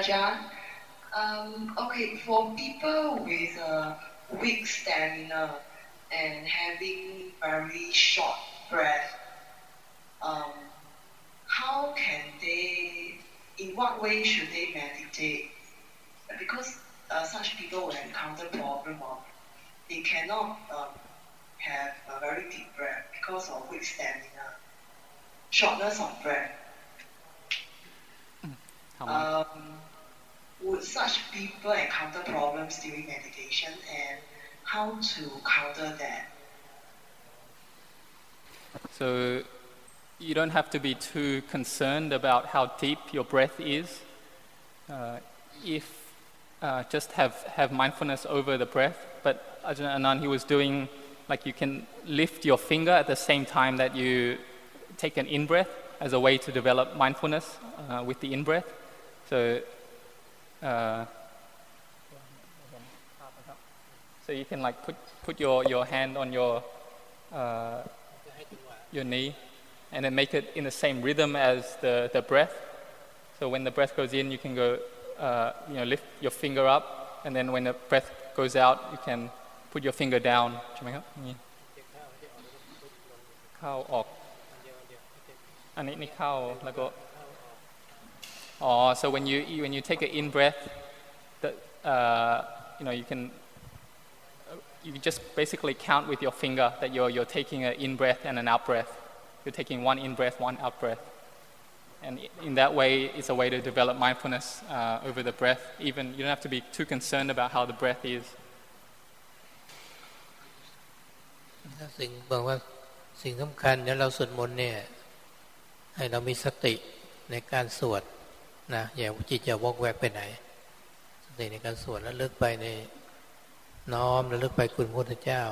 Ajahn. Um, okay, for people with uh, weak stamina and having very short breath, um, how can they, in what way should they meditate? Because uh, such people will encounter problem of they cannot um, have a very deep breath because of weak stamina, shortness of breath. Um, would such people encounter problems during meditation and how to counter that? So you don't have to be too concerned about how deep your breath is. Uh, if uh, just have, have mindfulness over the breath, but Ajahn Anan, he was doing like you can lift your finger at the same time that you take an in breath as a way to develop mindfulness uh, with the in breath. So, uh, so you can like put, put your, your hand on your, uh, your knee and then make it in the same rhythm as the, the breath. So when the breath goes in, you can go, uh, you know, lift your finger up, and then when the breath goes out, you can put your finger down ใช่ไหมครับนี่เข้าออก อันนี้นี่เข้าแล้วก็ Oh, so when you when you take an in breath, that uh, you know you can you just basically count with your finger that you're you're taking an in breath and an out breath. You're taking one in breath, one out breath, and in that way, it's a way to develop mindfulness uh, over the breath. Even you don't have to be too concerned about how the breath is. สิ่งบอกว่าสิ่งสำคัญเนี่ยเราสวดมนต์เนี่ยให้เรามีสติในการสวด นะอย่าจิตจะวอกแวกไปไหนสติในการสวดแล้วเลิกไปในน้อมแล้วเลิกไปคุณพระพุทธเจ้า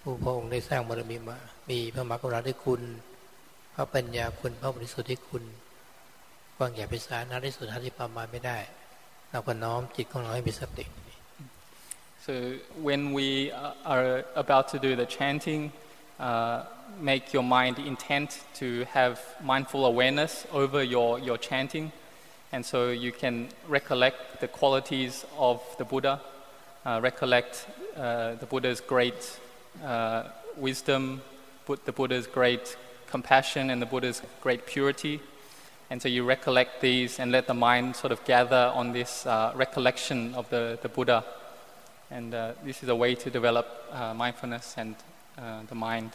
ผู้พระองค์ได้สร้างบารมีมา มีพระมหากรุณาธิคุณ พระปัญญาคุณพระบริสุทธิ์ที่คุณกว้างใหญ่ไปสารนัที่สุดที่ประมาณไม่ได้ เราก็น้อมจิตของเราให้มีสติ So when we are about to do the chanting, uh, make your mind intent to have mindful awareness over your, your chanting. And so you can recollect the qualities of the Buddha, uh, recollect uh, the Buddha's great uh, wisdom, the Buddha's great compassion, and the Buddha's great purity. And so you recollect these and let the mind sort of gather on this uh, recollection of the, the Buddha. And this is a way to develop mindfulness and uh, the mind.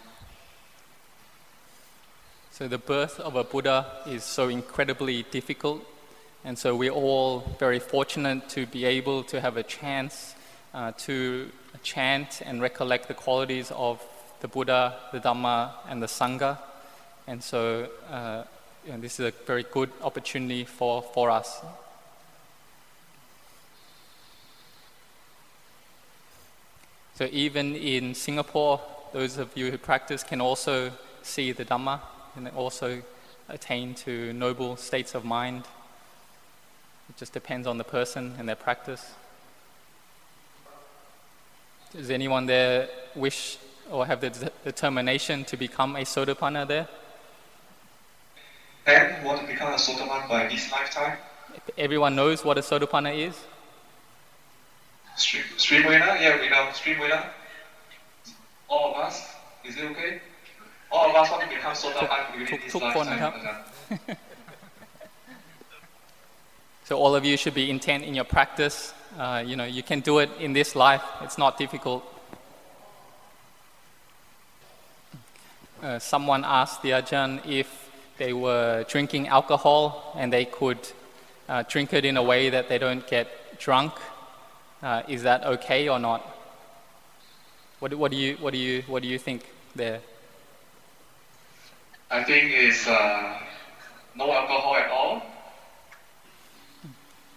So the birth of a Buddha is so incredibly difficult, and so we're all very fortunate to be able to have a chance uh, to chant and recollect the qualities of the Buddha, the Dhamma, and the Sangha. And so uh, this is a very good opportunity for, for us. So even in Singapore, those of you who practice can also see the Dhamma and also attain to noble states of mind. It just depends on the person and their practice. Does anyone there wish or have the de- determination to become a Sotapanna there? Ben want to become a Sotapanna by this lifetime? Everyone knows what a Sotapanna is? Stream, stream winner? Yeah, we know. Stream winner All of us. Is it okay? All of us want to become Sotapan within this ทุกๆคนนะครับ lifetime. So all of you should be intent in your practice. Uh, you know, you can do it in this life. It's not difficult. Uh, someone asked the Ajahn if they were drinking alcohol and they could uh, drink it in a way that they don't get drunk. Uh, is that okay or not? What, do- what, do you, what, do you, what do you think there? I think it's uh, no alcohol at all.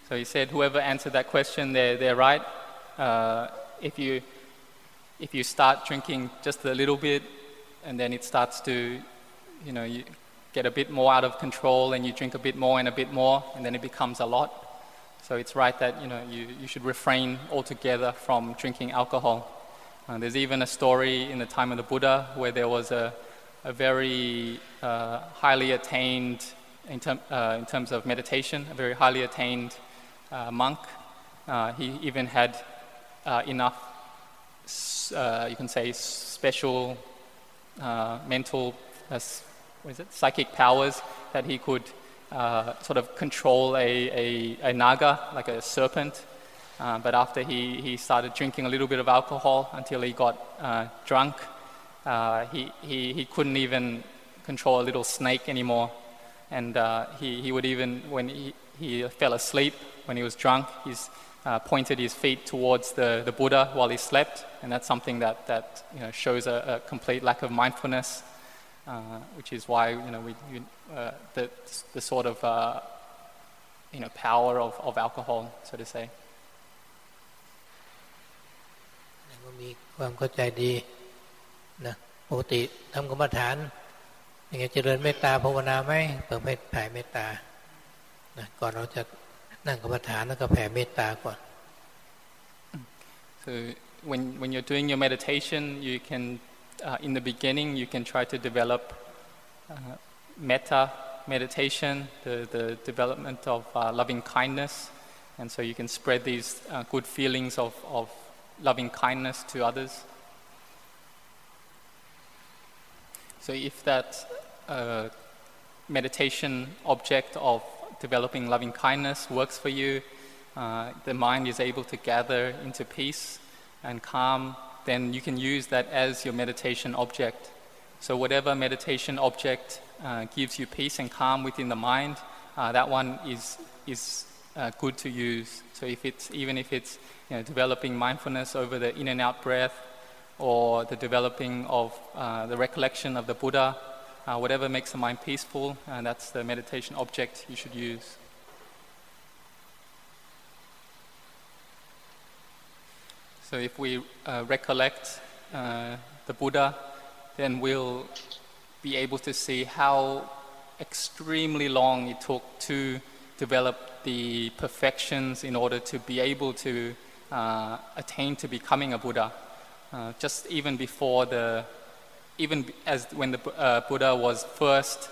So he said, whoever answered that question, they're, they're right. Uh, if, you, if you start drinking just a little bit, and then it starts to, you know, you get a bit more out of control, and you drink a bit more and a bit more, and then it becomes a lot. So it's right that, you know, you, you should refrain altogether from drinking alcohol. Uh, there's even a story in the time of the Buddha where there was a, a very uh, highly attained in, term, uh, in terms of meditation, a very highly attained uh, monk. Uh, he even had uh, enough, you can say, special mental, what is it, psychic powers that he could sort of control a, a, a, naga, like a serpent. But after he, he started drinking a little bit of alcohol until he got drunk, he, he, he couldn't even control a little snake anymore. And uh, he, he would even, when he, he fell asleep, when he was drunk, he's uh, pointed his feet towards the, the Buddha while he slept. And that's something that, that you know, shows a, a complete lack of mindfulness, uh, which is why you know, we, you, uh, the, the sort of uh, you know, power of, of alcohol, so to say. มีความเข้าใจดีนะปกติทำกรรมฐานยังไงเจริญเมตตาภาวนาไหมเปิดแผ่เมตตานะก่อนเราจะนั่งกรรมฐานแล้วก็แผ่เมตตาก่อน so when when you're doing your meditation you can uh, in the beginning you can try to develop uh, metta meditation the the development of uh, loving kindness and so you can spread these uh, good feelings of of loving kindness to others so if that uh, meditation object of developing loving kindness works for you, uh, the mind is able to gather into peace and calm, then you can use that as your meditation object. So, whatever meditation object uh, gives you peace and calm within the mind, uh, that one is, is uh, good to use. So, if it's, even if it's you know, developing mindfulness over the in and out breath, or the developing of uh, the recollection of the Buddha uh, whatever makes the mind peaceful, and that's the meditation object you should use. So if we uh, recollect uh, the Buddha, then we'll be able to see how extremely long it took to develop the perfections in order to be able to uh, attain to becoming a Buddha. Uh, just even before the even as when the uh, Buddha was first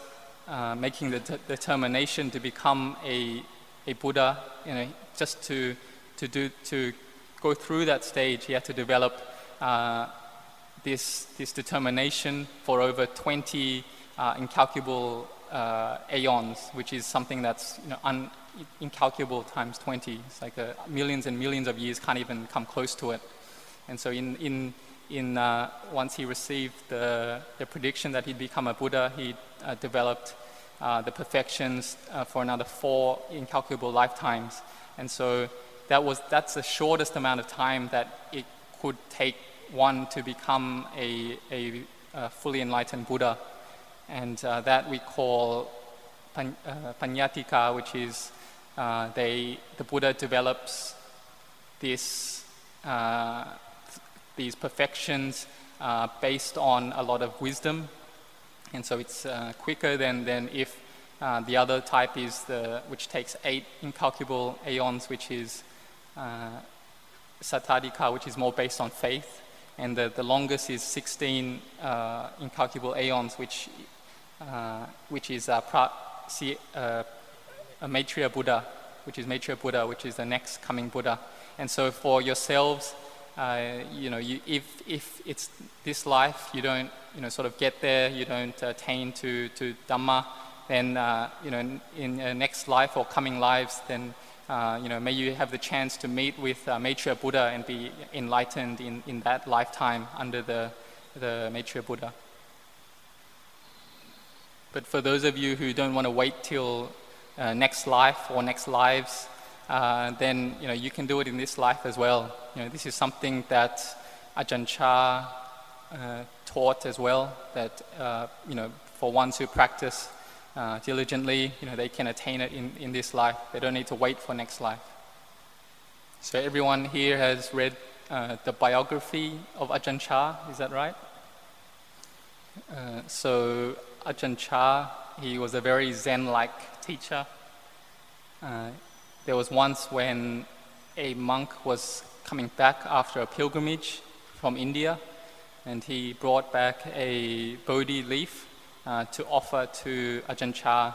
uh, making the determination to become a, a Buddha, you know, just to, to, do, to go through that stage, he had to develop uh, this, this determination for over 20 uh, incalculable uh, aeons, which is something that's you know, incalculable times 20. It's like uh, millions and millions of years can't even come close to it. And so in, in in, uh, once he received the, the prediction that he'd become a Buddha, he uh, developed uh, the perfections uh, for another four incalculable lifetimes. And so that was, that's the shortest amount of time that it could take one to become a, a, a fully enlightened Buddha. And uh, that we call pan, uh, paññādhika, which is they, the Buddha develops this these perfections uh, based on a lot of wisdom. And so it's uh, quicker than, than if uh, the other type is the, which takes eight incalculable aeons, which is uh, Saddhika, which is more based on faith. And the, the longest is 16 uh, incalculable aeons, which, uh, which is uh, pra, see, uh, a Maitreya Buddha, which is Maitreya Buddha, which is the next coming Buddha. And so for yourselves, uh, you know, you, if, if it's this life, you don't, you know, sort of get there, you don't attain to, to Dhamma, then, uh, you know, in, in uh, next life or coming lives, then, uh, you know, may you have the chance to meet with uh, Maitreya Buddha and be enlightened in, in that lifetime under the, the Maitreya Buddha. But for those of you who don't want to wait till uh, next life or next lives, uh, then you know you can do it in this life as well. You know, this is something that Ajahn Chah uh, taught as well. That uh, you know, for ones who practice uh, diligently, you know, they can attain it in, in this life. They don't need to wait for next life. So everyone here has read uh, the biography of Ajahn Chah. Is that right? so Ajahn Chah, he was a very Zen-like teacher. Uh, there was once when a monk was coming back after a pilgrimage from India, and he brought back a Bodhi leaf uh, to offer to Ajahn Chah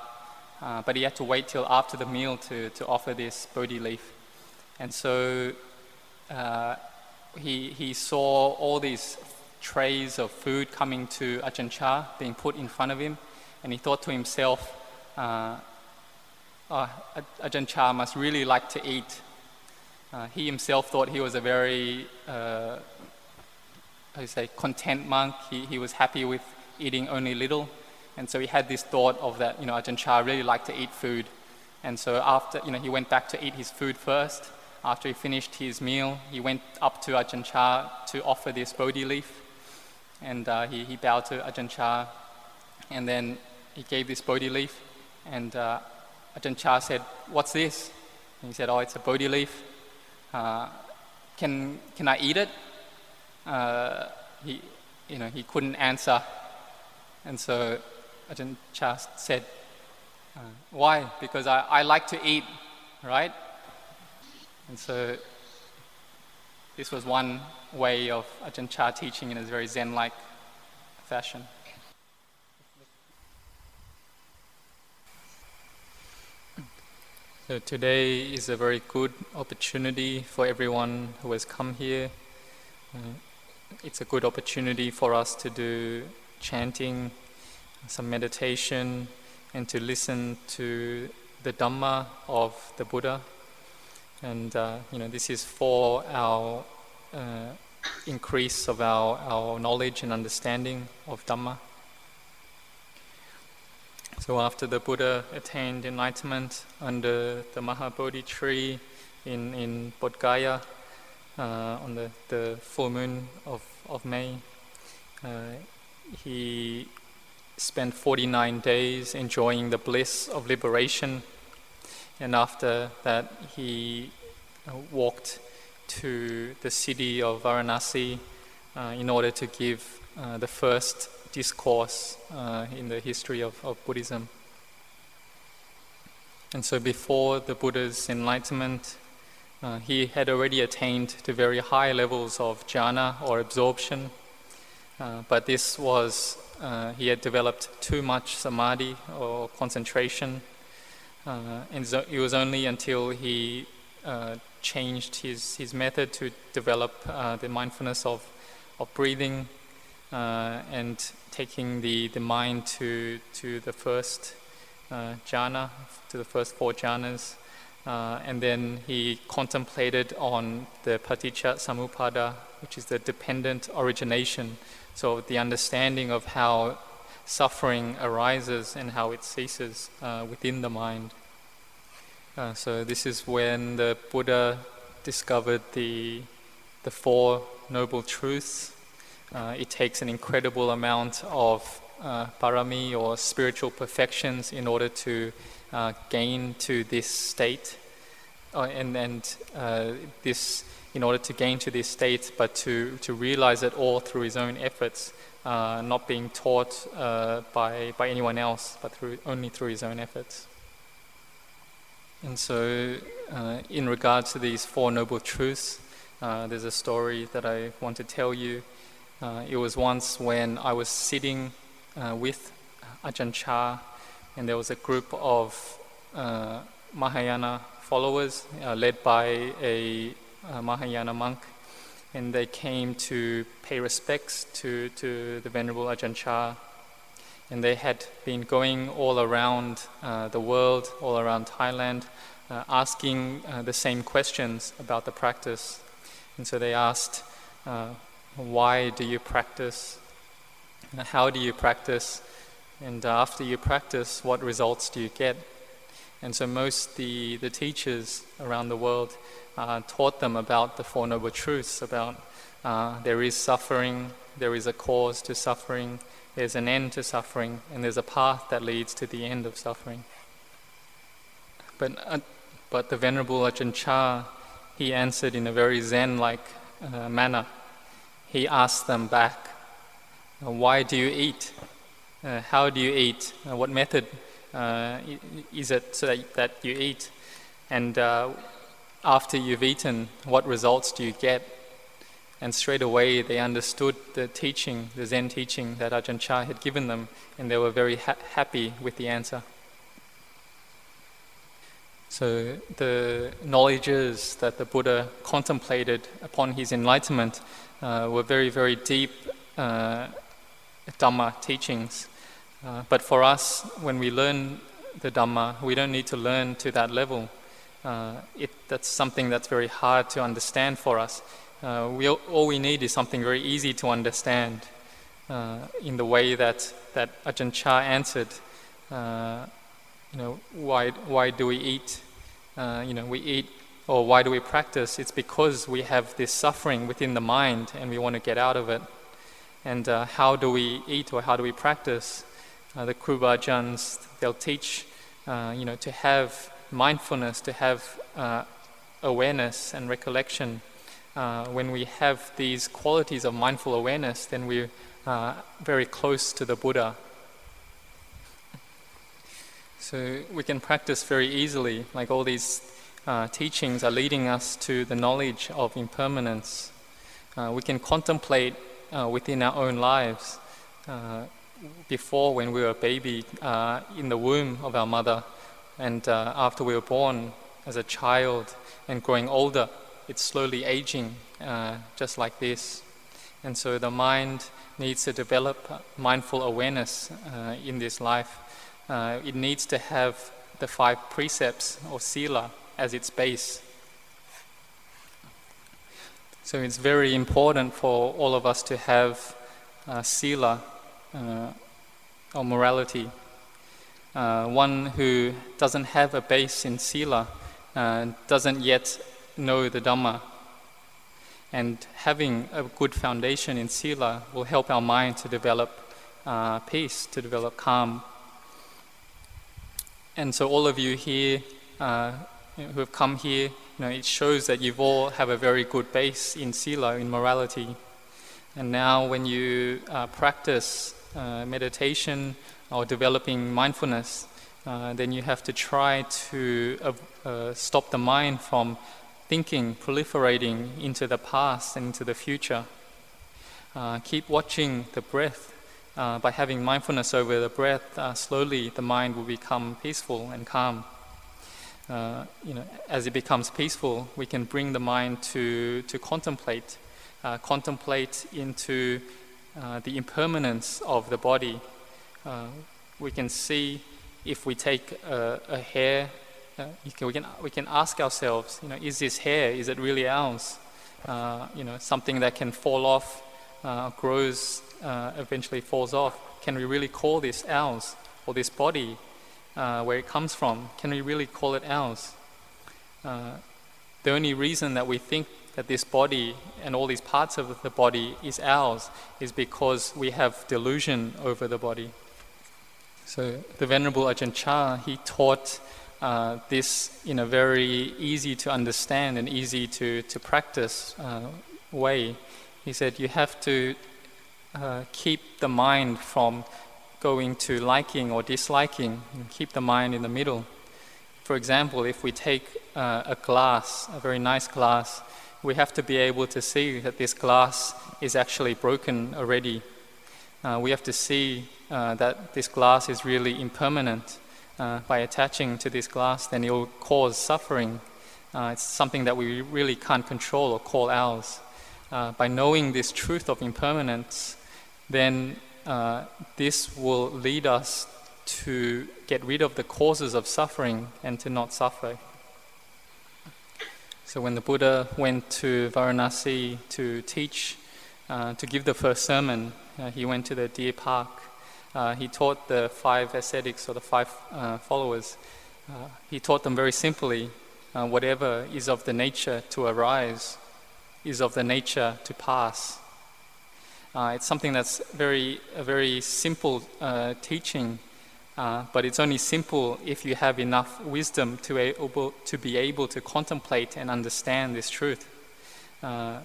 uh, but he had to wait till after the meal to, to offer this Bodhi leaf. And so uh, he, he saw all these trays of food coming to Ajahn Chah being put in front of him, and he thought to himself, uh, oh, Ajahn Chah must really like to eat. Uh, he himself thought he was a very, uh, you say, content monk. He, he was happy with eating only little. And so he had this thought of that, you know, Ajahn Chah really liked to eat food. And so after, you know, he went back to eat his food first. After he finished his meal, he went up to Ajahn Chah to offer this Bodhi leaf. And uh, he, he bowed to Ajahn Chah. And then he gave this Bodhi leaf. And uh, Ajahn Chah said, What's this? And he said, Oh, it's a Bodhi leaf. Uh, can, can I eat it? Uh, he, you know, he couldn't answer. And so Ajahn Chah said, uh, Why? Because I, I like to eat, right? And so this was one way of Ajahn Chah teaching in a very Zen like fashion. So today is a very good opportunity for everyone who has come here. Uh, it's a good opportunity for us to do chanting some meditation, and to listen to the Dhamma of the Buddha. And uh, you know, this is for our uh, increase of our, our knowledge and understanding of Dhamma. So after the Buddha attained enlightenment under the Mahabodhi tree in, in Bodh Gaya uh, on the, the full moon of, of May, uh, he spent 49 days enjoying the bliss of liberation. And after that, he uh, walked to the city of Varanasi uh, in order to give uh, the first discourse uh, in the history of, of Buddhism. And so, before the Buddha's enlightenment, uh, he had already attained to very high levels of jhana or absorption. Uh, but this was he had developed too much samadhi or concentration. Uh, and so it was only until he uh, changed his, his method to develop uh, the mindfulness of, of breathing uh, and taking the, the mind to, to the first uh, jhana, to the first four jhanas. and then he contemplated on the paticca samuppada, which is the dependent origination so the understanding of how suffering arises and how it ceases uh, within the mind. Uh, so this is when the Buddha discovered the the four noble truths. Uh, it takes an incredible amount of uh, parami or spiritual perfections in order to uh, gain to this state, uh, and and this in order to gain to this state, but to, to realize it all through his own efforts, uh, not being taught uh, by, by anyone else, but through, only through his own efforts. And so, uh, in regards to these Four Noble Truths, uh, there's a story that I want to tell you. Uh, it was once when I was sitting uh, with Ajahn Chah, and there was a group of Mahayana followers led by a uh, Mahayana monk, and they came to pay respects to, to the Venerable Ajahn Chah. And they had been going all around uh, the world, all around Thailand, uh, asking uh, the same questions about the practice. And so they asked, uh, Why do you practice? How do you practice? And after you practice, what results do you get? And so most the, the teachers around the world uh, taught them about the Four Noble Truths, about uh, there is suffering, there is a cause to suffering, there's an end to suffering, and there's a path that leads to the end of suffering. But, uh, but the Venerable Ajahn Chah, he answered in a very Zen-like uh, manner. He asked them back, uh, why do you eat? Uh, how do you eat? what method is it so that, that you eat? And after you've eaten, what results do you get? And straight away they understood the teaching, the Zen teaching that Ajahn Chah had given them, and they were very ha- happy with the answer. So the knowledges that the Buddha contemplated upon his enlightenment uh, were very, very deep uh, Dhamma teachings. Uh, but for us, when we learn the Dhamma, we don't need to learn to that level. Uh, it, that's something that's very hard to understand for us. Uh, we, all we need is something very easy to understand uh, in the way that, that Ajahn Chah answered. Uh, you know, why, why do we eat? You know, we eat, or why do we practice? It's because we have this suffering within the mind and we want to get out of it. And how do we eat or how do we practice? Uh, the Kruba Ajahns, they'll teach, uh, you know, to have mindfulness, to have uh, awareness and recollection. when we have these qualities of mindful awareness, then we're very close to the Buddha so we can practice very easily, like all these uh, teachings are leading us to the knowledge of impermanence. Uh, we can contemplate uh, within our own lives. Uh, before, when we were a baby uh, in the womb of our mother, and uh, after we were born as a child and growing older, it's slowly aging, just like this. And so the mind needs to develop mindful awareness in this life uh, it needs to have the five precepts or sila as its base. So it's very important for all of us to have uh, sila uh, or morality. Uh, one who doesn't have a base in sila uh, doesn't yet know the Dhamma. And having a good foundation in sila will help our mind to develop uh, peace, to develop calm. And so all of you here uh, who have come here, you know, it shows that you've all have a very good base in sila, in morality. And now when you uh, practice uh, meditation or developing mindfulness, uh, then you have to try to uh, stop the mind from thinking, proliferating into the past and into the future. Uh, keep watching the breath uh, by having mindfulness over the breath, uh, slowly the mind will become peaceful and calm. Uh, you know, as it becomes peaceful, we can bring the mind to, to contemplate, uh, contemplate into uh, the impermanence of the body. Uh, we can see if we take a, a hair, can, we, can, we can ask ourselves, you know, is this hair, is it really ours? you know, something that can fall off, grows uh, eventually falls off, can we really call this ours? Or this body, uh, where it comes from, can we really call it ours? Uh, the only reason that we think that this body and all these parts of the body is ours is because we have delusion over the body. So the Venerable Ajahn Chah, he taught uh, this in a very easy to understand and easy to, to practice uh, way. He said, you have to uh, keep the mind from going to liking or disliking, keep the mind in the middle. For example, if we take uh, a glass, a very nice glass, we have to be able to see that this glass is actually broken already. Uh, we have to see uh, that this glass is really impermanent. Uh, by attaching to this glass, then it will cause suffering. Uh, it's something that we really can't control or call ours. by knowing this truth of impermanence, then uh, this will lead us to get rid of the causes of suffering and to not suffer. So when the Buddha went to Varanasi to teach, uh, to give the first sermon, uh, he went to the deer park. Uh, he taught the five ascetics or the five uh, followers. Uh, he taught them very simply whatever is of the nature to arise is of the nature to pass. Uh, it's something that's very, a very simple uh, teaching, uh, but it's only simple if you have enough wisdom to, able, to be able to contemplate and understand this truth. Uh,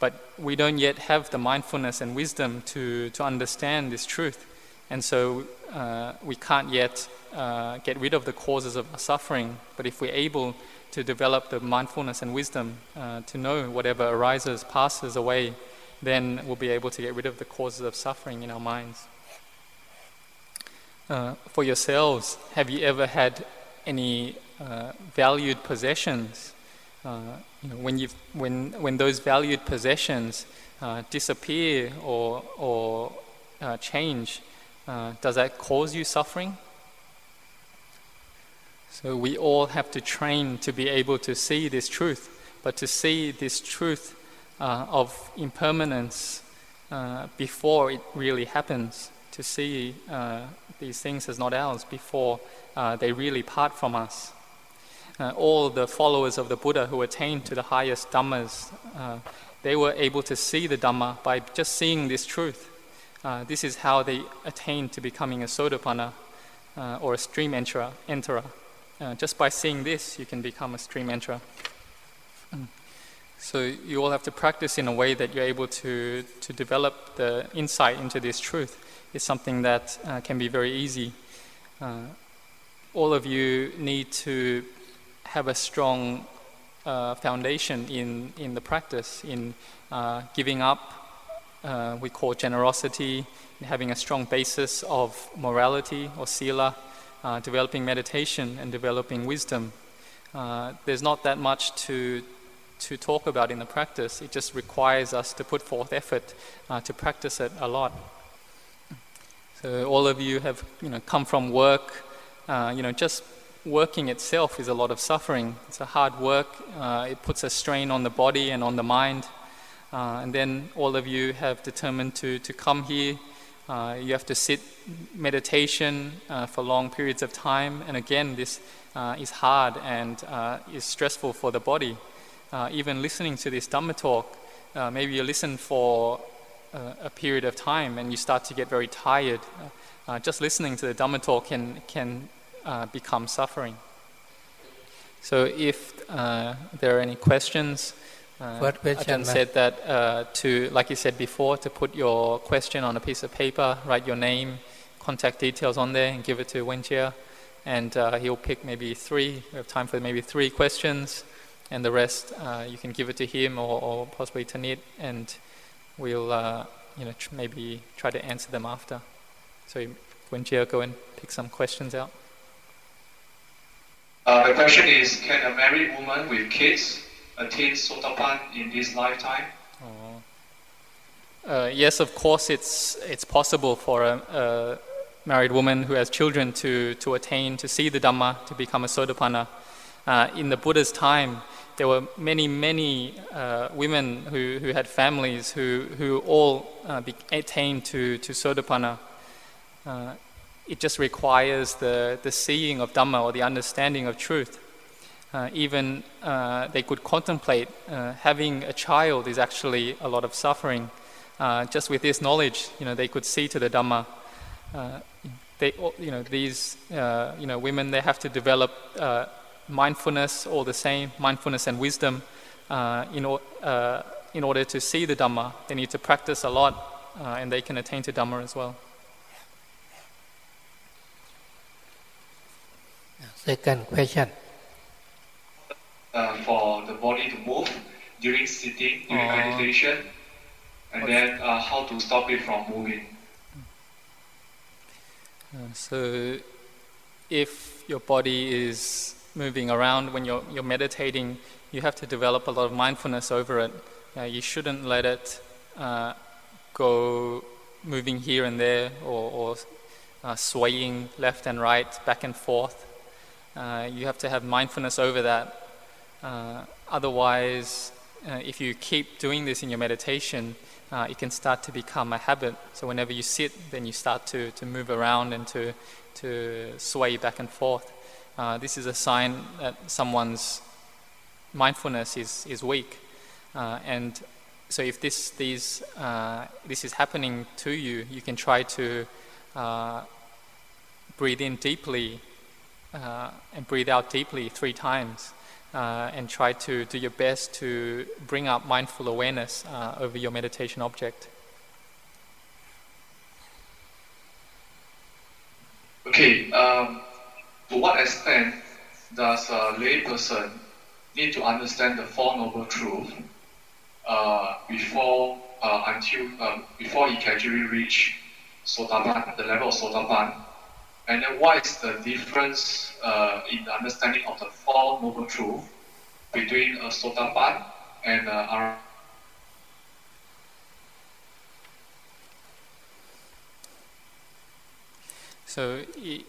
but we don't yet have the mindfulness and wisdom to, to understand this truth. And so uh, we can't yet uh, get rid of the causes of suffering. But if we're able to develop the mindfulness and wisdom to know whatever arises, passes away, then we'll be able to get rid of the causes of suffering in our minds. Uh, for yourselves, have you ever had any uh, valued possessions, uh, you know, when, you when, when those valued possessions uh, disappear or, or uh, change, does that cause you suffering? So we all have to train to be able to see this truth, but to see this truth of impermanence before it really happens, to see uh, these things as not ours before uh, they really part from us. Uh, all the followers of the Buddha who attained to the highest Dhammas, uh, they were able to see the Dhamma by just seeing this truth. this is how they attained to becoming a Sotapanna or a stream enterer. enterer. Uh, just by seeing this, you can become a stream enterer. Mm. So you all have to practice in a way that you're able to, to develop the insight into this truth. It's something that uh, can be very easy. Uh, all of you need to have a strong uh, foundation in, in the practice, in uh, giving up, uh, we call generosity, having a strong basis of morality or sila, uh, developing meditation and developing wisdom. There's not that much to, to talk about in the practice. It just requires us to put forth effort to practice it a lot. So all of you have you know, come from work. Uh, you know, just working itself is a lot of suffering. It's a hard work. Uh, it puts a strain on the body and on the mind. Uh, and then all of you have determined to, to come here uh, you have to sit meditation uh, for long periods of time, and again, this uh, is hard and uh, is stressful for the body. Uh, even listening to this Dhamma talk, uh, maybe you listen for a period of time and you start to get very tired. just listening to the Dhamma talk can, can become suffering. So, if there are any questions, uh, Ajahn said that uh, to, like you said before, to put your question on a piece of paper, write your name, contact details on there, and give it to Wenjia, and uh, he'll pick maybe three. We have time for maybe three questions, and the rest uh, you can give it to him or, or possibly to Nit, and we'll uh, you know tr- maybe try to answer them after. So Wenjia, go and pick some questions out. Uh, the question is: Can a married woman with kids attain Sotapan in this lifetime? Uh, yes, of course, it's, it's possible for a, a, married woman who has children to, to attain, to see the Dhamma, to become a Sotapanna. Uh, in the Buddha's time, there were many, many uh, women who, who had families who, who all uh, attained to, to Sotapanna. Uh, it just requires the, the seeing of Dhamma or the understanding of truth uh, even uh, they could contemplate uh, having a child is actually a lot of suffering. Just with this knowledge, you know, they could see to the Dhamma. They, you know, these, you know, women, they have to develop mindfulness all the same, mindfulness and wisdom in, o- in order to see the Dhamma. They need to practice a lot and they can attain to Dhamma as well. Second question uh, for the body to move during sitting, during uh, meditation, and then uh, how to stop it from moving. Uh, so, if your body is moving around when you're, you're meditating, you have to develop a lot of mindfulness over it. Uh, you shouldn't let it uh, go moving here and there or, or swaying left and right, back and forth. you have to have mindfulness over that uh, otherwise, uh, if you keep doing this in your meditation, uh, it can start to become a habit. So whenever you sit, then you start to, to move around and to, to sway back and forth. Uh, this is a sign that someone's mindfulness is, is weak. Uh, and so if this, these, uh, this is happening to you, you can try to breathe in deeply and breathe out deeply three times uh, and try to do your best to bring up mindful awareness uh, over your meditation object. Okay, um, to what extent does a layperson need to understand the Four Noble Truths uh, before uh, until uh, before he can actually reach Sotapan, the level of Sotapan? And then what is the difference uh, in the understanding of the Four Noble Truth between a Sotapan and an a So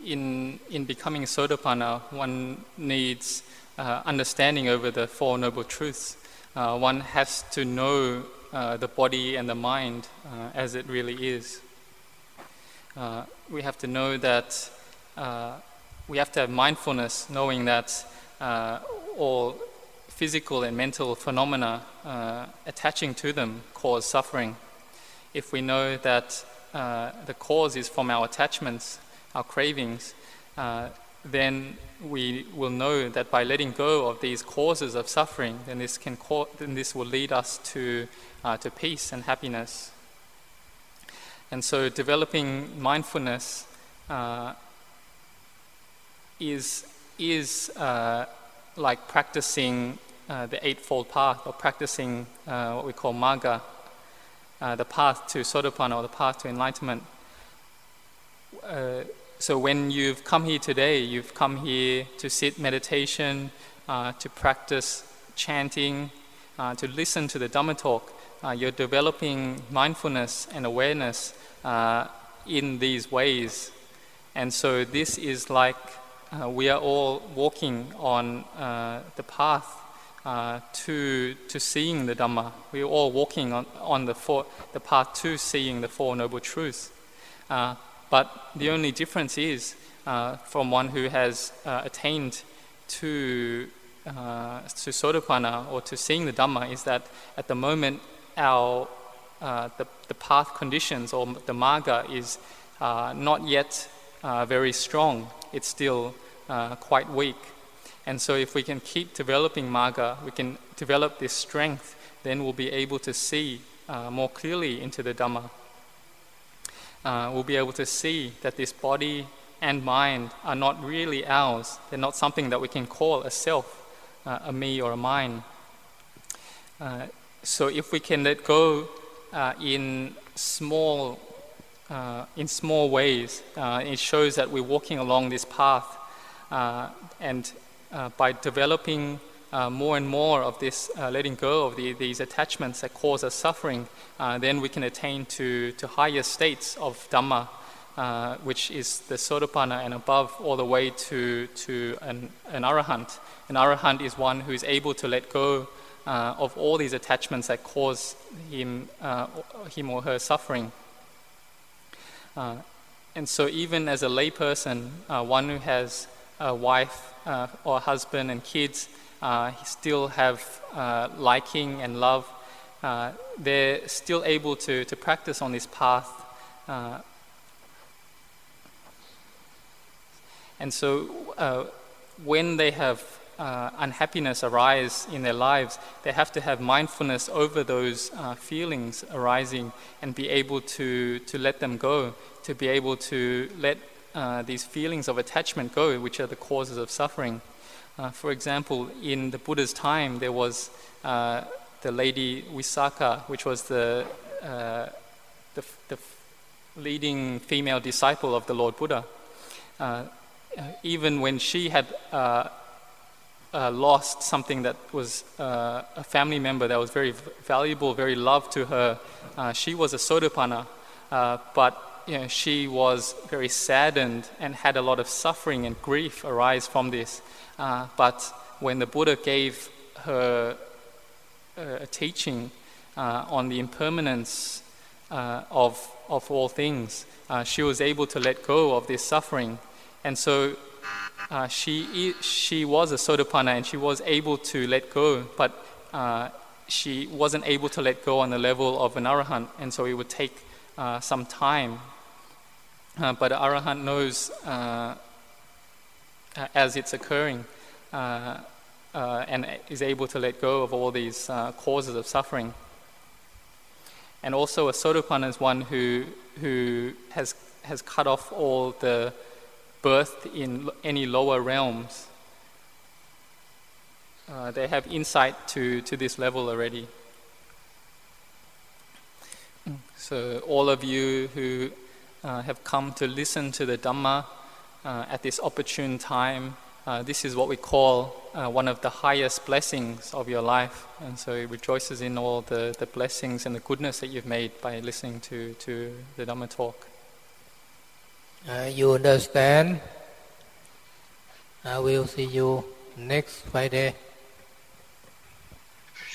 in, in becoming Sotapanna, one needs uh, understanding over the Four Noble Truths. Uh, one has to know uh, the body and the mind uh, as it really is. Uh, we have to know that uh, we have to have mindfulness, knowing that all physical and mental phenomena attaching to them cause suffering. If we know that the cause is from our attachments, our cravings, uh, then we will know that by letting go of these causes of suffering, then this, can co- then this will lead us to, uh, to peace and happiness. And so, developing mindfulness uh, is, is uh, like practicing uh, the Eightfold Path or practicing uh, what we call Magga, the path to Sotapanna or the path to enlightenment so when you've come here today, you've come here to sit meditation, uh, to practice chanting, uh, to listen to the Dhamma talk. Uh, you're developing mindfulness and awareness uh, in these ways. And so this is like uh, we are all walking on uh, the path to, to seeing the Dhamma. We're all walking on, on the, four, the path to seeing the Four Noble Truths. But the only difference is uh, from one who has uh, attained to, uh, to Sotapanna or to seeing the Dhamma is that at the moment our, uh, the, the path conditions or the Magga is uh, not yet uh, very strong. It's still quite weak. And so if we can keep developing Magga, we can develop this strength, then we'll be able to see more clearly into the Dhamma uh, we'll be able to see that this body and mind are not really ours. They're not something that we can call a self, uh, a me, or a mine. Uh, so if we can let go uh, in small, uh, in small ways, uh, it shows that we're walking along this path, and by developing uh, more and more of this uh, letting go of the, these attachments that cause us suffering, uh, then we can attain to, to higher states of Dhamma, uh, which is the Sotapanna and above, all the way to, to an, an Arahant. An Arahant is one who is able to let go uh, of all these attachments that cause him, uh, him or her suffering. and so, even as a layperson, one who has a wife or husband and kids, still have uh, liking and love, uh, they're still able to, to practice on this path. Uh, and so uh, when they have uh, unhappiness arise in their lives, they have to have mindfulness over those feelings arising and be able to, to let them go, to be able to let these feelings of attachment go, which are the causes of suffering. Uh, for example, in the Buddha's time, there was uh, the lady Visakha, which was the, uh, the, the, leading female disciple of the Lord Buddha. Uh, even when she had uh, uh, lost something that was a family member that was very valuable, very loved to her, she was a Sotapanna, but you know, she was very saddened and had a lot of suffering and grief arise from this. Uh, but when the Buddha gave her uh, a teaching uh, on the impermanence uh, of, of all things, uh, she was able to let go of this suffering. And so uh, she, she was a Sotapanna and she was able to let go, but she wasn't able to let go on the level of an Arahant, and so it would take some time. but an Arahant knows uh, as it's occurring uh, uh, and is able to let go of all these causes of suffering. And also, a Sotapanna is one who, who has, has cut off all the birth in any lower realms. Uh, they have insight to, to this level already. So, all of you who uh, have come to listen to the Dhamma uh, at this opportune time. Uh, this is what we call uh, one of the highest blessings of your life. And so he rejoices in all the, the blessings and the goodness that you've made by listening to, to the Dhamma talk. Uh, you understand? I will see you next Friday.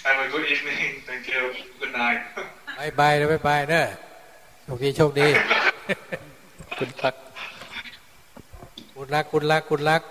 Have a good evening. Thank you. Good night. บายบายนะบายบายนะโชคดีโชคดี Good luck. คุณรักคุณรักคุณรัก